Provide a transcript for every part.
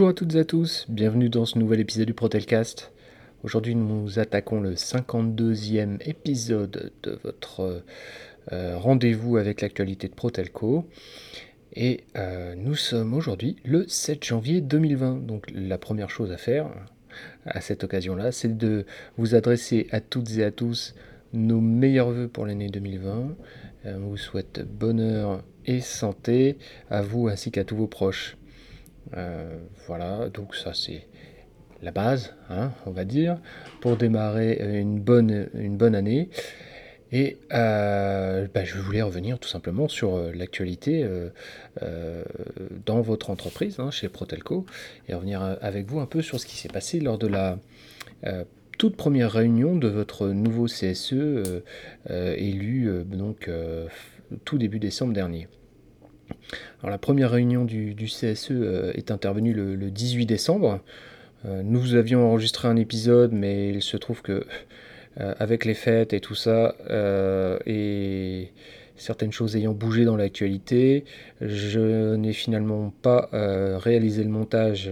Bonjour à toutes et à tous, bienvenue dans ce nouvel épisode du Protelcast. Aujourd'hui nous attaquons le 52e épisode de votre euh, rendez-vous avec l'actualité de Protelco. Et euh, nous sommes aujourd'hui le 7 janvier 2020. Donc la première chose à faire à cette occasion-là, c'est de vous adresser à toutes et à tous nos meilleurs voeux pour l'année 2020. Euh, on vous souhaite bonheur et santé à vous ainsi qu'à tous vos proches. Euh, voilà, donc ça c'est la base, hein, on va dire, pour démarrer une bonne, une bonne année. Et euh, bah, je voulais revenir tout simplement sur euh, l'actualité dans votre entreprise, hein, chez Protelco, et revenir avec vous un peu sur ce qui s'est passé lors de la toute première réunion de votre nouveau CSE élu donc tout début décembre dernier. Alors, la première réunion du, CSE euh, est intervenue le, 18 décembre. Euh, nous avions enregistré un épisode, mais il se trouve que euh, avec les fêtes et tout ça, et certaines choses ayant bougé dans l'actualité, je n'ai finalement pas réalisé le montage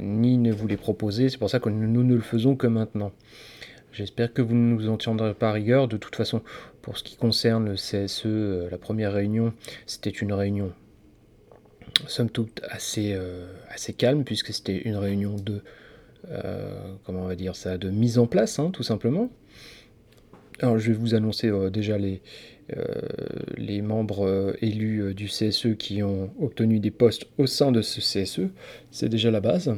ni ne vous l'ai proposé. C'est pour ça que nous ne le faisons que maintenant. J'espère que vous ne nous en tiendrez pas rigueur. De toute façon, pour ce qui concerne le CSE, euh, la première réunion, c'était une réunion somme toute assez, euh, calme, puisque c'était une réunion de, euh, comment on va dire ça, de mise en place, hein, tout simplement. Alors je vais vous annoncer déjà les membres élus du CSE qui ont obtenu des postes au sein de ce CSE. C'est déjà la base.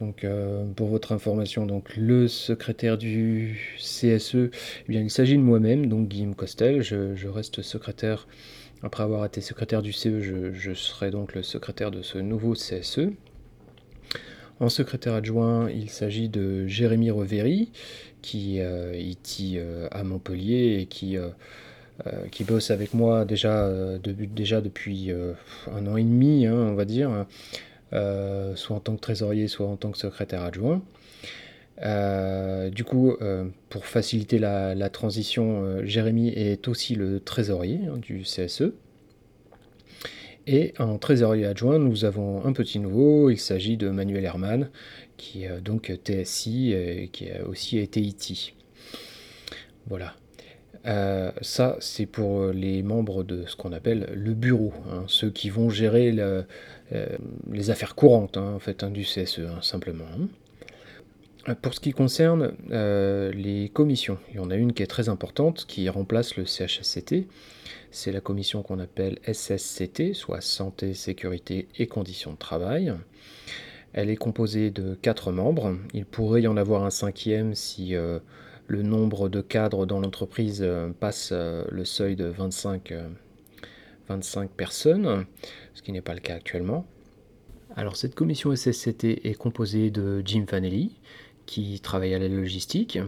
Donc, euh, pour votre information, donc le secrétaire du CSE, eh bien, il s'agit de moi-même, donc Guillaume Costel. Je, reste secrétaire, après avoir été secrétaire du CE, je, serai donc le secrétaire de ce nouveau CSE. En secrétaire adjoint, il s'agit de Jérémy Revery, qui euh, est euh, à Montpellier et qui, qui bosse avec moi déjà, déjà depuis un an et demi, hein, on va dire. Euh, soit en tant que trésorier, soit en tant que secrétaire adjoint. Euh, du coup, euh, pour faciliter la, transition, Jérémy est aussi le trésorier hein, du CSE. Et en trésorier adjoint, nous avons un petit nouveau, il s'agit de Manuel Herman, qui est donc TSI et qui a aussi été IT. Voilà. ça, c'est pour les membres de ce qu'on appelle le bureau, hein, ceux qui vont gérer le, les affaires courantes hein, en fait, hein, du CSE, hein, simplement. Pour ce qui concerne euh, les commissions, il y en a une qui est très importante, qui remplace le CHSCT. C'est la commission qu'on appelle SSCT, soit Santé, Sécurité et Conditions de Travail. Elle est composée de quatre membres. Il pourrait y en avoir un cinquième si euh, le nombre de cadres dans l'entreprise passe le seuil de 25 25 personnes, ce qui n'est pas le cas actuellement. Alors cette commission SSCT est composée de Jim Fanelli, qui travaille à la logistique,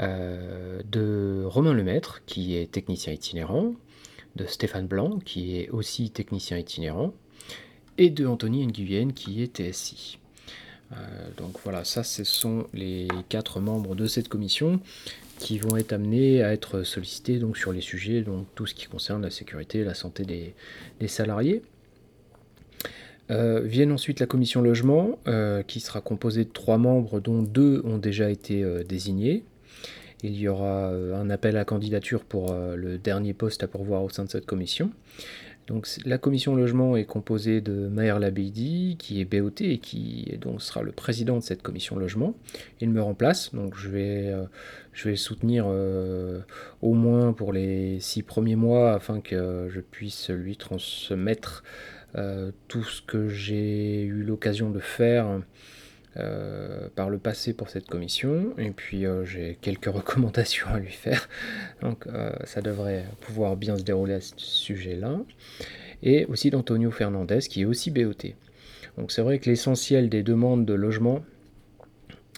euh, de Romain Lemaître, qui est technicien itinérant, de Stéphane Blanc, qui est aussi technicien itinérant, et de Anthony Nguyen, qui est TSI. Euh, donc voilà, ça ce sont les quatre membres de cette commission qui vont être amenés à être sollicités donc, sur les sujets, donc tout ce qui concerne la sécurité et la santé des, salariés. Euh, viennent ensuite la commission logement, euh, qui sera composée de trois membres, dont deux ont déjà été euh, désignés. Il y aura un appel à candidature pour le dernier poste à pourvoir au sein de cette commission. Donc la commission logement est composée de Maher Labidi, qui est BOT et qui donc sera le président de cette commission logement. Il me remplace, donc je vais, euh, je vais le soutenir euh, au moins pour les six premiers mois afin que je puisse lui transmettre euh, tout ce que j'ai eu l'occasion de faire euh, par le passé pour cette commission, et puis euh, j'ai quelques recommandations à lui faire, donc euh, ça devrait pouvoir bien se dérouler à ce sujet-là, et aussi d'Antonio Fernandez qui est aussi BOT. Donc c'est vrai que l'essentiel des demandes de logement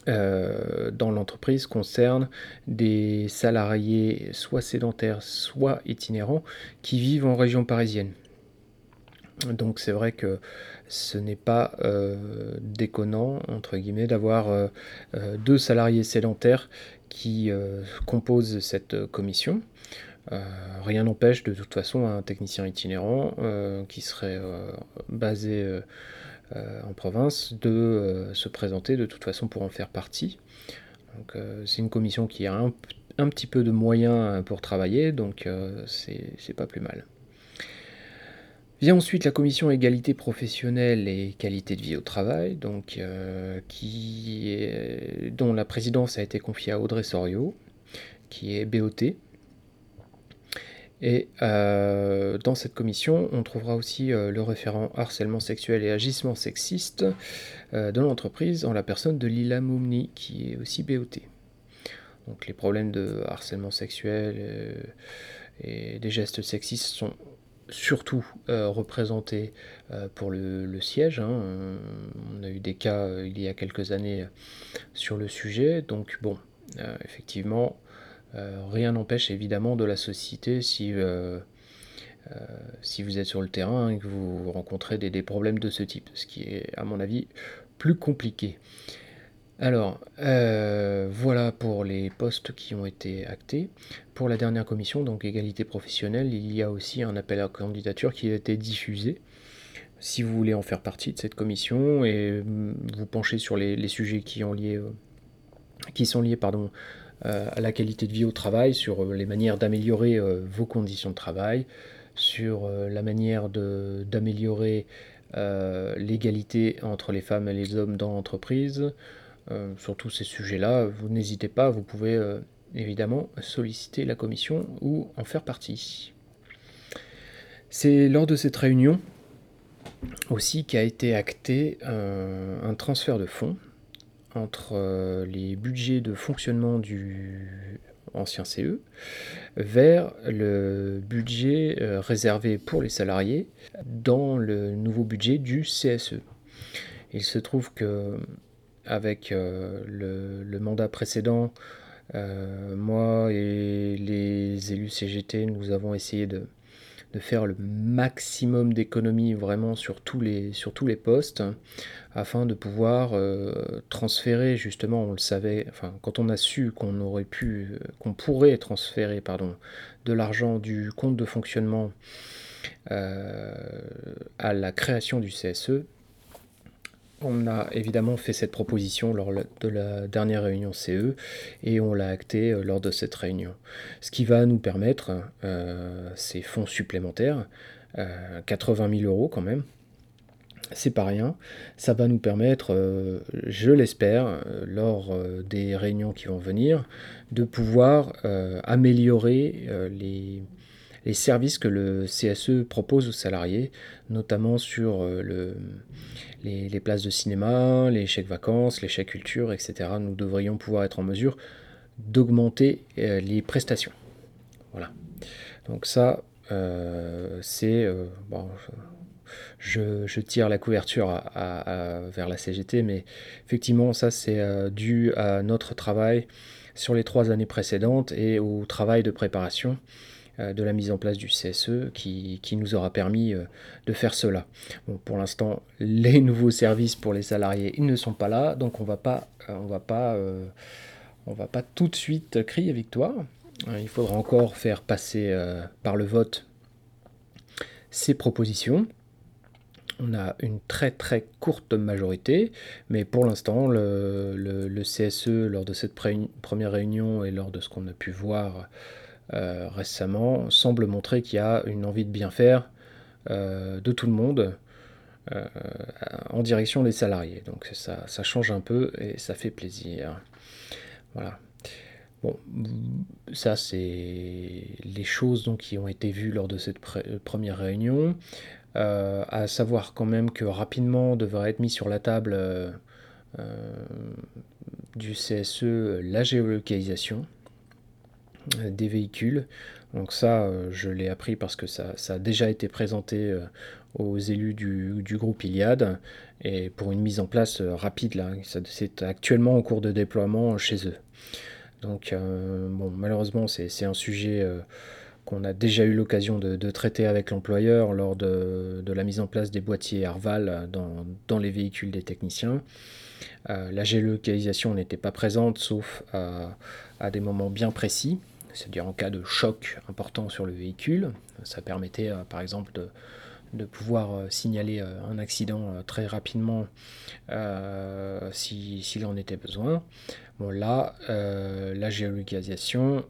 dans l'entreprise concerne des salariés soit sédentaires, soit itinérants qui vivent en région parisienne. Donc c'est vrai que ce n'est pas euh, déconnant, entre guillemets, d'avoir euh, euh, deux salariés sédentaires qui composent cette commission. rien n'empêche de toute façon un technicien itinérant qui serait basé en province de se présenter de toute façon pour en faire partie. c'est une commission qui a un, un, petit peu de moyens pour travailler, donc c'est pas plus mal. Vient ensuite la commission égalité professionnelle et qualité de vie au travail, donc, qui dont la présidence a été confiée à Audrey Sorio, qui est BOT, et euh, dans cette commission, on trouvera aussi euh, le référent harcèlement sexuel et agissement sexiste euh, de l'entreprise en la personne de Lila Moumni, qui est aussi BOT. Donc les problèmes de harcèlement sexuel et des gestes sexistes sont surtout représentés pour le, siège. Hein. On a eu des cas il y a quelques années sur le sujet. Donc bon, effectivement, euh, rien n'empêche évidemment de la société si, euh, euh, si vous êtes sur le terrain et que vous rencontrez des, problèmes de ce type, ce qui est à mon avis plus compliqué. Alors, voilà pour les postes qui ont été actés. Pour la dernière commission, donc égalité professionnelle, il y a aussi un appel à candidature qui a été diffusé. Si vous voulez en faire partie de cette commission et mm, vous penchez sur les, sujets qui, qui sont liés euh, à la qualité de vie au travail, sur euh, les manières d'améliorer euh, vos conditions de travail, sur la manière d'améliorer l'égalité entre les femmes et les hommes dans l'entreprise. Sur tous ces sujets-là, vous n'hésitez pas, vous pouvez évidemment solliciter la commission ou en faire partie. C'est lors de cette réunion aussi qu'a été acté un transfert de fonds entre euh, les budgets de fonctionnement du ancien CE vers le budget euh, réservé pour les salariés dans le nouveau budget du CSE. Il se trouve que avec euh, le, mandat précédent, moi et les élus CGT, nous avons essayé de, faire le maximum d'économies vraiment sur tous les, sur tous les postes afin de pouvoir euh, transférer justement, on le savait, enfin quand on a su qu'on aurait pu, euh, qu'on pourrait transférer pardon, de l'argent du compte de fonctionnement euh, à la création du CSE, on a évidemment fait cette proposition lors de la dernière réunion CE et on l'a acté euh, lors de cette réunion. Ce qui va nous permettre euh, ces fonds supplémentaires, 80 euh, 000 euros quand même, c'est pas rien. Ça va nous permettre, je l'espère, lors des réunions qui vont venir, de pouvoir améliorer les, les services que le CSE propose aux salariés, notamment sur euh, le, les, places de cinéma, les chèques vacances, les chèques culture, etc. Nous devrions pouvoir être en mesure d'augmenter euh, les prestations. Voilà. Donc ça, euh, c'est... bon, je, tire la couverture vers la CGT, mais effectivement, ça c'est dû à notre travail sur les trois années précédentes et au travail de préparation de la mise en place du CSE qui, nous aura permis euh, de faire cela. pour l'instant, les nouveaux services pour les salariés, ils ne sont pas là, donc on va pas, euh, on va pas, on va pas tout de suite crier victoire. Il faudra encore faire passer par le vote ces propositions. On a une très très courte majorité, mais pour l'instant, le, CSE, lors de cette première réunion et lors de ce qu'on a pu voir euh, récemment semble montrer qu'il y a une envie de bien faire euh, de tout le monde euh, en direction des salariés. Donc ça, ça, change un peu et ça fait plaisir. Voilà. Bon, ça c'est les choses donc, qui ont été vues lors de cette première réunion. à savoir quand même que rapidement devrait être mis sur la table du CSE la géolocalisation. Euh, des véhicules. Donc ça, euh, je l'ai appris parce que ça, a déjà été présenté euh, aux élus du, groupe Iliad et pour une mise en place rapide là, c'est actuellement en cours de déploiement chez eux. Donc bon, malheureusement c'est un sujet qu'on a déjà eu l'occasion de, traiter avec l'employeur lors de, la mise en place des boîtiers Arval dans, les véhicules des techniciens. la géolocalisation n'était pas présente sauf à des moments bien précis c'est-à-dire en cas de choc important sur le véhicule. Ça permettait euh, par exemple de pouvoir signaler un accident très rapidement s'il en était besoin. Bon là, la géolocalisation,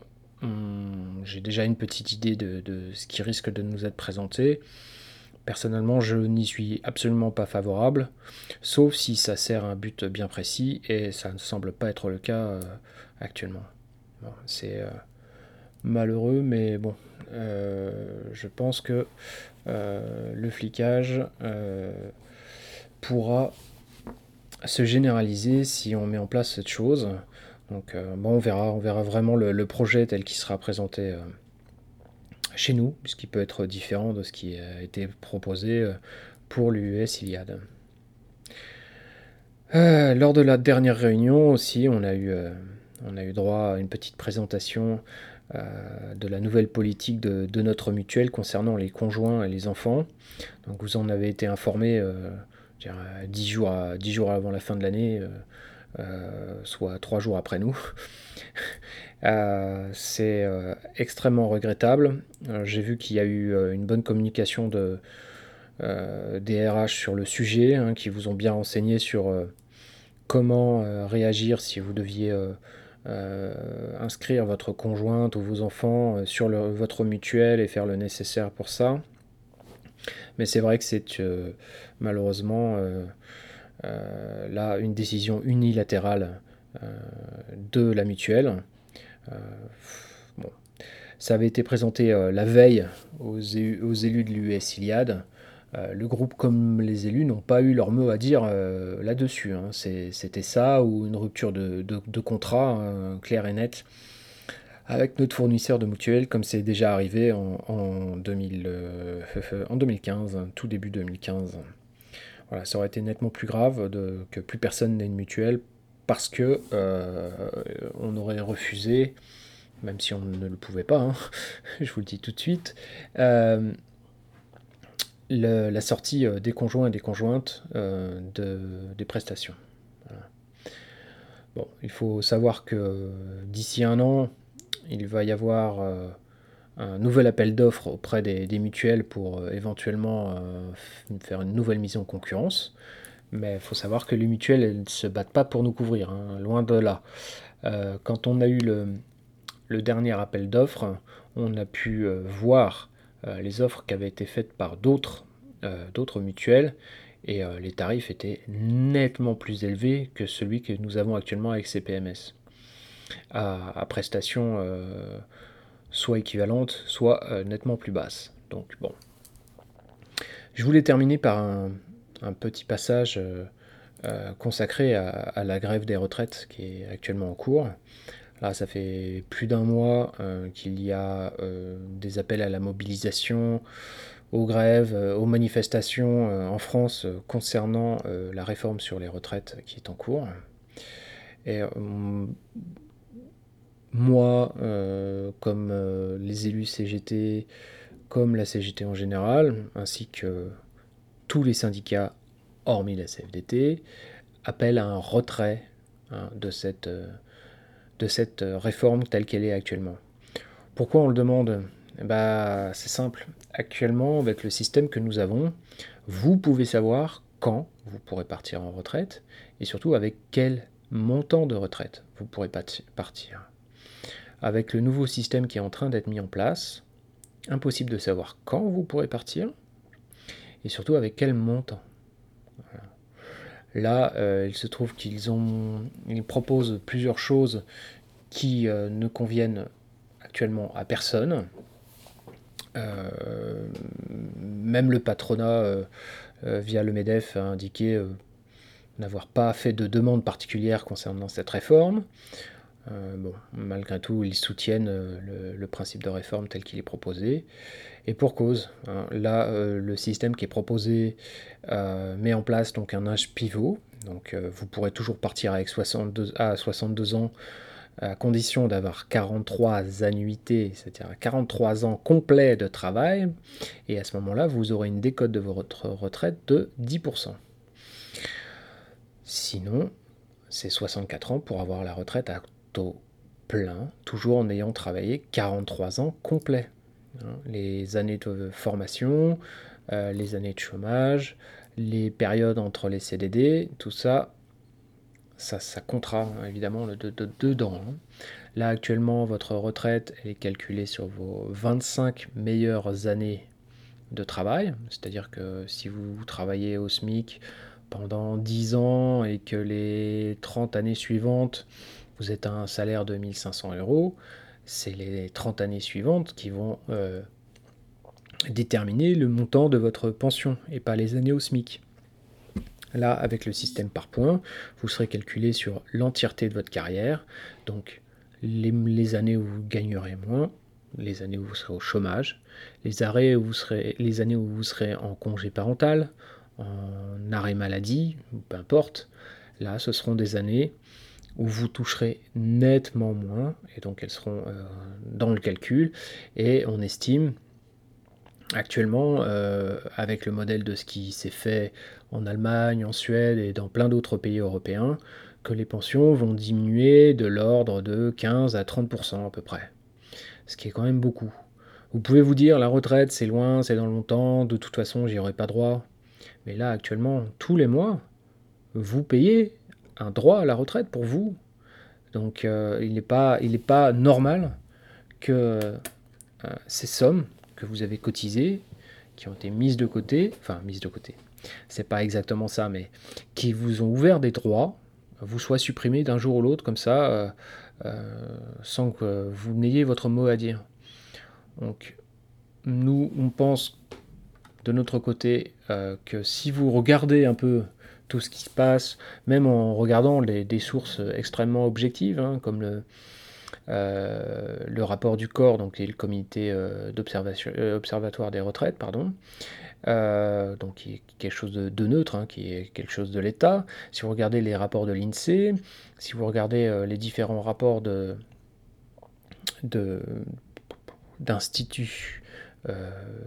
j'ai déjà une petite idée de, ce qui risque de nous être présenté. Personnellement, je n'y suis absolument pas favorable, sauf si ça sert un but bien précis, et ça ne semble pas être le cas euh, actuellement. c'est euh, malheureux, mais bon, euh, je pense que le flicage pourra se généraliser si on met en place cette chose. Donc bon, on verra, on verra vraiment le, projet tel qu'il sera présenté chez nous, puisqu'il peut être différent de ce qui a été proposé euh, pour l'US Iliad. Euh, lors de la dernière réunion aussi, on a eu, euh, on a eu droit à une petite présentation de la nouvelle politique de, notre mutuelle concernant les conjoints et les enfants. Donc vous en avez été informé 10 jours, jours avant la fin de l'année, soit 3 jours après nous. Euh, c'est euh, extrêmement regrettable. Euh, j'ai vu qu'il y a eu une bonne communication de, des RH sur le sujet, hein, qui vous ont bien renseigné sur comment réagir si vous deviez inscrire votre conjointe ou vos enfants sur votre mutuelle et faire le nécessaire pour ça. Mais c'est vrai que c'est malheureusement là une décision unilatérale de la mutuelle. Euh, bon. Ça avait été présenté euh, la veille aux, élus de l'US Iliad. Euh, le groupe comme les élus n'ont pas eu leur mot à dire là-dessus. Hein. C'était ça ou une rupture de, contrat hein, clair et net avec notre fournisseur de mutuelle, comme c'est déjà arrivé en, 2000, en 2015, tout début 2015. Voilà, ça aurait été nettement plus grave que plus personne n'ait une mutuelle parce que euh, on aurait refusé, même si on ne le pouvait pas, hein, je vous le dis tout de suite, euh, la sortie euh, des conjoints et des conjointes de, des prestations. Bon, il faut savoir que d'ici un an, il va y avoir un nouvel appel d'offres auprès des, mutuelles pour éventuellement faire une nouvelle mise en concurrence. Mais il faut savoir que les mutuelles ne se battent pas pour nous couvrir, hein, loin de là. Euh, quand on a eu le, dernier appel d'offres, on a pu euh, voir euh, les offres qui avaient été faites par d'autres mutuelles et les tarifs étaient nettement plus élevés que celui que nous avons actuellement avec CPMS. À, à prestations soit équivalentes, soit nettement plus basses. Donc bon. Je voulais terminer par un, petit passage euh, euh, consacré à, la grève des retraites qui est actuellement en cours. Là, ça fait plus d'un mois euh, qu'il y a des appels à la mobilisation, aux grèves, aux manifestations en France concernant la réforme sur les retraites qui est en cours. Et moi, comme les élus CGT, comme la CGT en général, ainsi que tous les syndicats, hormis la CFDT, appellent à un retrait hein, de, cette, euh, de cette réforme telle qu'elle est actuellement. Pourquoi on le demande? Ben, C'est simple. Actuellement, avec le système que nous avons, vous pouvez savoir quand vous pourrez partir en retraite et surtout avec quel montant de retraite vous pourrez partir. Avec le nouveau système qui est en train d'être mis en place, impossible de savoir quand vous pourrez partir, et surtout avec quel montant. Là, euh, il se trouve qu'ils proposent plusieurs choses qui euh, ne conviennent actuellement à personne. Euh, même le patronat, via le MEDEF, a indiqué n'avoir pas fait de demande particulière concernant cette réforme. Bon, malgré tout, ils soutiennent le, principe de réforme tel qu'il est proposé. Et pour cause, hein, là, euh, le système qui est proposé euh, met en place donc un âge pivot. Donc euh, vous pourrez toujours partir avec 62, à 62 ans à condition d'avoir 43 annuités, c'est-à-dire 43 ans complets de travail. Et à ce moment-là, vous aurez une décote de votre retraite de 10%. Sinon, c'est 64 ans pour avoir la retraite à plein, toujours en ayant travaillé 43 ans complets. Hein, les années de formation, les années de chômage, les périodes entre les CDD, tout ça, ça, ça comptera hein, évidemment de, dedans. Hein. Là actuellement, votre retraite est calculée sur vos 25 meilleures années de travail, c'est-à-dire que si vous travaillez au SMIC pendant 10 ans et que les 30 années suivantes, vous êtes à un salaire de 1500 euros, c'est les 30 années suivantes qui vont euh, déterminer le montant de votre pension et pas les années au SMIC. Là, avec le système par points, vous serez calculé sur l'entièreté de votre carrière, donc les, années où vous gagnerez moins, les années où vous serez au chômage, les, arrêts où vous serez, les années où vous serez en congé parental, en arrêt maladie, peu importe. Là, ce seront des années où vous toucherez nettement moins, et donc elles seront euh, dans le calcul, et on estime actuellement, euh, avec le modèle de ce qui s'est fait en Allemagne, en Suède et dans plein d'autres pays européens, que les pensions vont diminuer de l'ordre de 15 à 30% à peu près. Ce qui est quand même beaucoup. Vous pouvez vous dire, la retraite, c'est loin, c'est dans longtemps, de toute façon, j'y aurai pas droit. Mais là, actuellement, tous les mois, vous payez un droit à la retraite pour vous. Donc, euh, il n'est pas, pas normal que euh, ces sommes que vous avez cotisées, qui ont été mises de côté, enfin, mises de côté, c'est pas exactement ça, mais qui vous ont ouvert des droits, vous soient supprimés d'un jour ou l'autre, comme ça, euh, sans que vous n'ayez votre mot à dire. Donc, nous, on pense de notre côté que si vous regardez un peu tout ce qui se passe, même en regardant des sources extrêmement objectives, hein, comme le, euh, le rapport du corps, donc est le comité euh, d'observation, observatoire des retraites, pardon, donc qui est quelque chose de, neutre, hein, qui est quelque chose de l'État. Si vous regardez les rapports de l'INSEE, si vous regardez les différents rapports de, d'instituts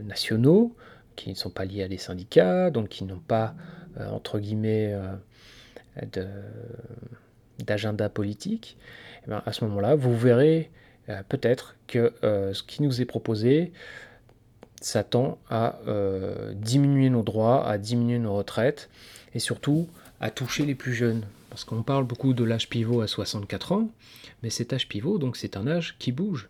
nationaux, qui ne sont pas liés à des syndicats, donc qui n'ont pas, euh, entre guillemets, euh, d'agenda politique, eh bien à ce moment-là, vous verrez euh, peut-être que ce qui nous est proposé s'attend à diminuer nos droits, à diminuer nos retraites, et surtout à toucher les plus jeunes. Parce qu'on parle beaucoup de l'âge pivot à 64 ans, mais cet âge pivot, donc c'est un âge qui bouge.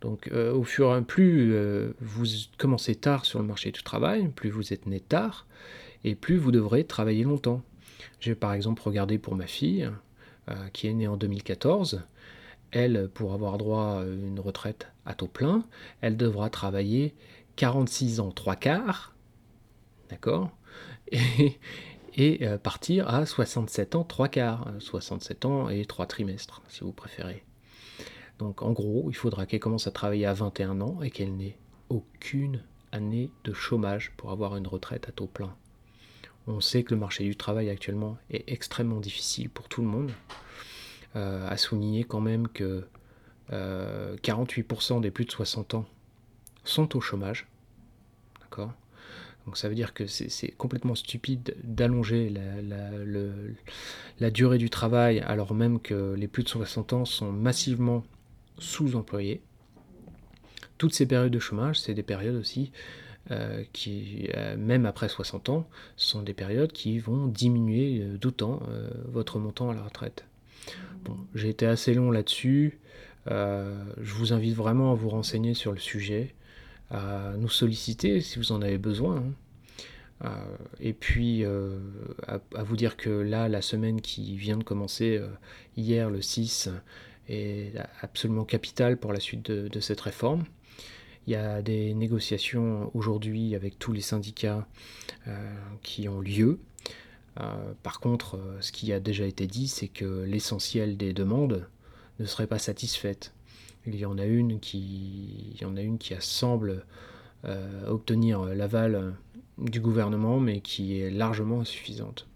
Donc euh, au fur et à plus euh, vous commencez tard sur le marché du travail, plus vous êtes né tard, et plus vous devrez travailler longtemps. J'ai par exemple regardé pour ma fille, euh, qui est née en 2014, elle, pour avoir droit à une retraite à taux plein, elle devra travailler 46 ans, 3 quarts, d'accord et, partir à 67 ans, 3 quarts, 67 ans et 3 trimestres, si vous préférez. Donc en gros, il faudra qu'elle commence à travailler à 21 ans et qu'elle n'ait aucune année de chômage pour avoir une retraite à taux plein. On sait que le marché du travail actuellement est extrêmement difficile pour tout le monde. Euh, à souligner quand même que 48% euh, des plus de 60 ans sont au chômage. D'accord? Donc ça veut dire que c'est complètement stupide d'allonger la, la, durée du travail alors même que les plus de 60 ans sont massivement sous-employés. Toutes ces périodes de chômage, c'est des périodes aussi euh, qui, euh, même après 60 ans, sont des périodes qui vont diminuer euh, d'autant votre montant à la retraite. J'ai été assez long là-dessus. je vous invite vraiment à vous renseigner sur le sujet, à nous solliciter si vous en avez besoin. Hein. et puis à, vous dire que là, la semaine qui vient de commencer, hier le 6, est absolument capital pour la suite de, cette réforme. Il y a des négociations aujourd'hui avec tous les syndicats euh, qui ont lieu. Euh, par contre, euh, ce qui a déjà été dit, c'est que l'essentiel des demandes ne serait pas satisfaite. Il y en a une qui, il y en a une qui semble obtenir l'aval du gouvernement, mais qui est largement insuffisante.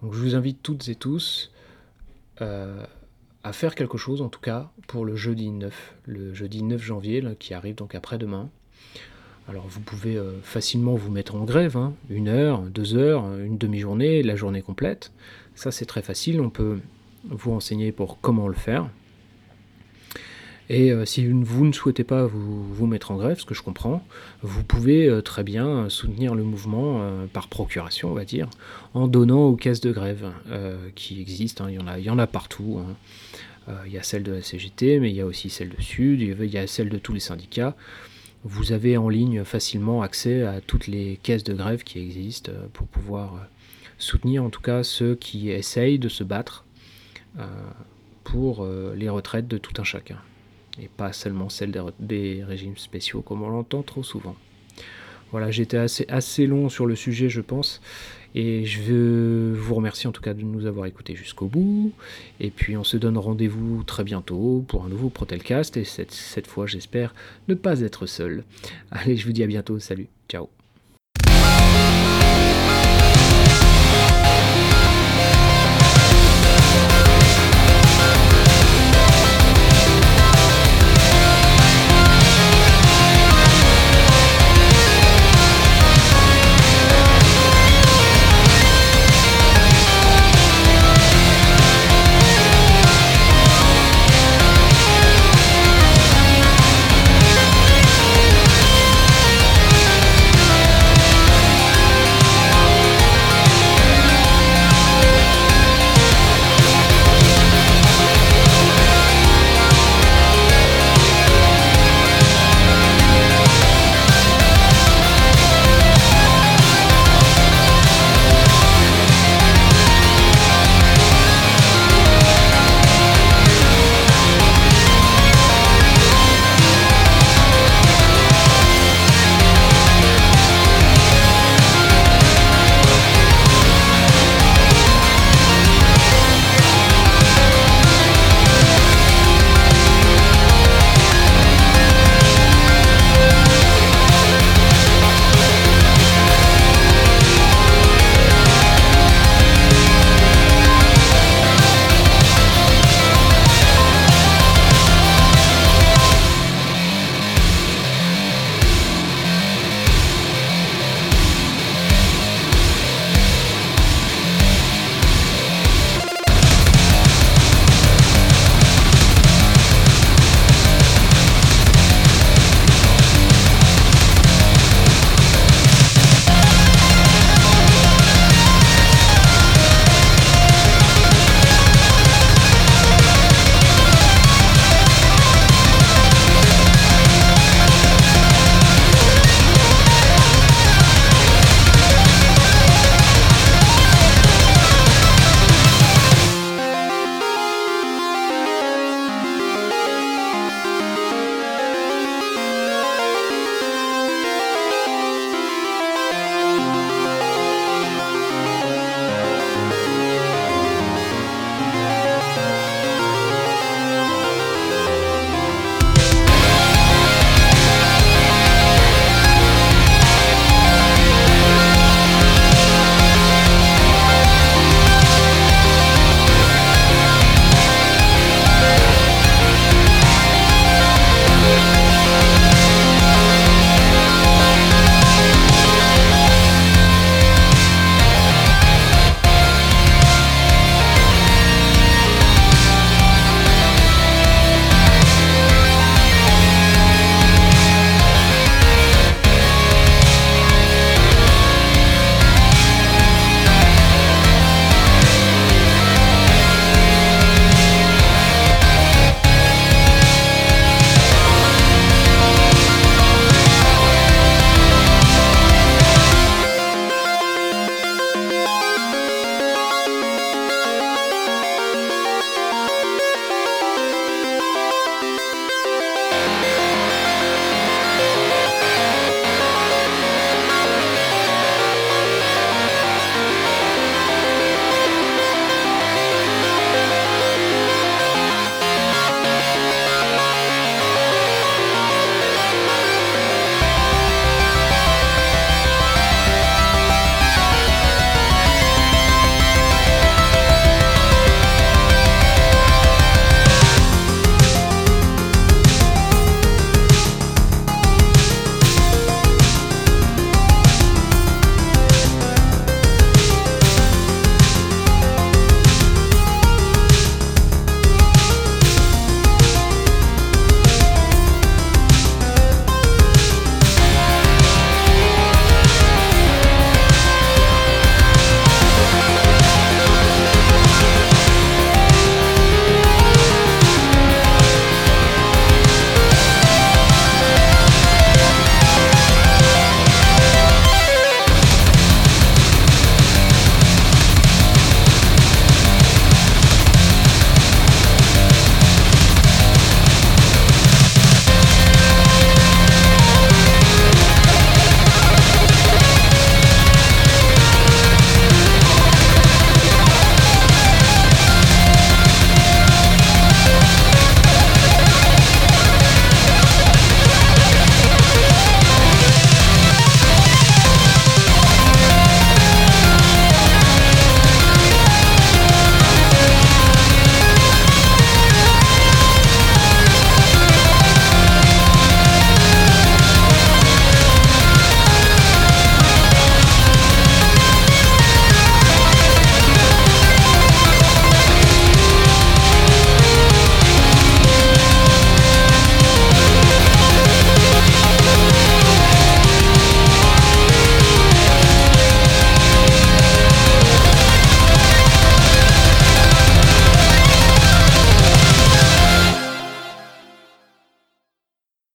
Donc je vous invite toutes et tous à faire quelque chose, en tout cas pour le jeudi 9, le jeudi 9 janvier, qui arrive donc après-demain. Alors vous pouvez euh, facilement vous mettre en grève, hein, une heure, deux heures, une demi-journée, la journée complète. Ça c'est très facile, on peut vous renseigner pour comment le faire. Et si vous ne souhaitez pas vous, vous, mettre en grève, ce que je comprends, vous pouvez très bien soutenir le mouvement par procuration, on va dire, en donnant aux caisses de grève qui existent. Hein. il, y en a, y en a partout. Hein. Il y a celle de la CGT, mais il y a aussi celle de Sud, il y a celle de tous les syndicats vous avez en ligne facilement accès à toutes les caisses de grève qui existent euh, pour pouvoir euh, soutenir en tout cas ceux qui essayent de se battre euh, pour les retraites de tout un chacun. Et pas seulement celles des régimes spéciaux comme on l'entend trop souvent. Voilà, j'étais assez, assez long sur le sujet, je pense. Et je veux vous remercier en tout cas de nous avoir écoutés jusqu'au bout. Et puis on se donne rendez-vous très bientôt pour un nouveau Protelcast. Et cette, cette fois, j'espère ne pas être seul. Allez, je vous dis à bientôt. Salut. Ciao.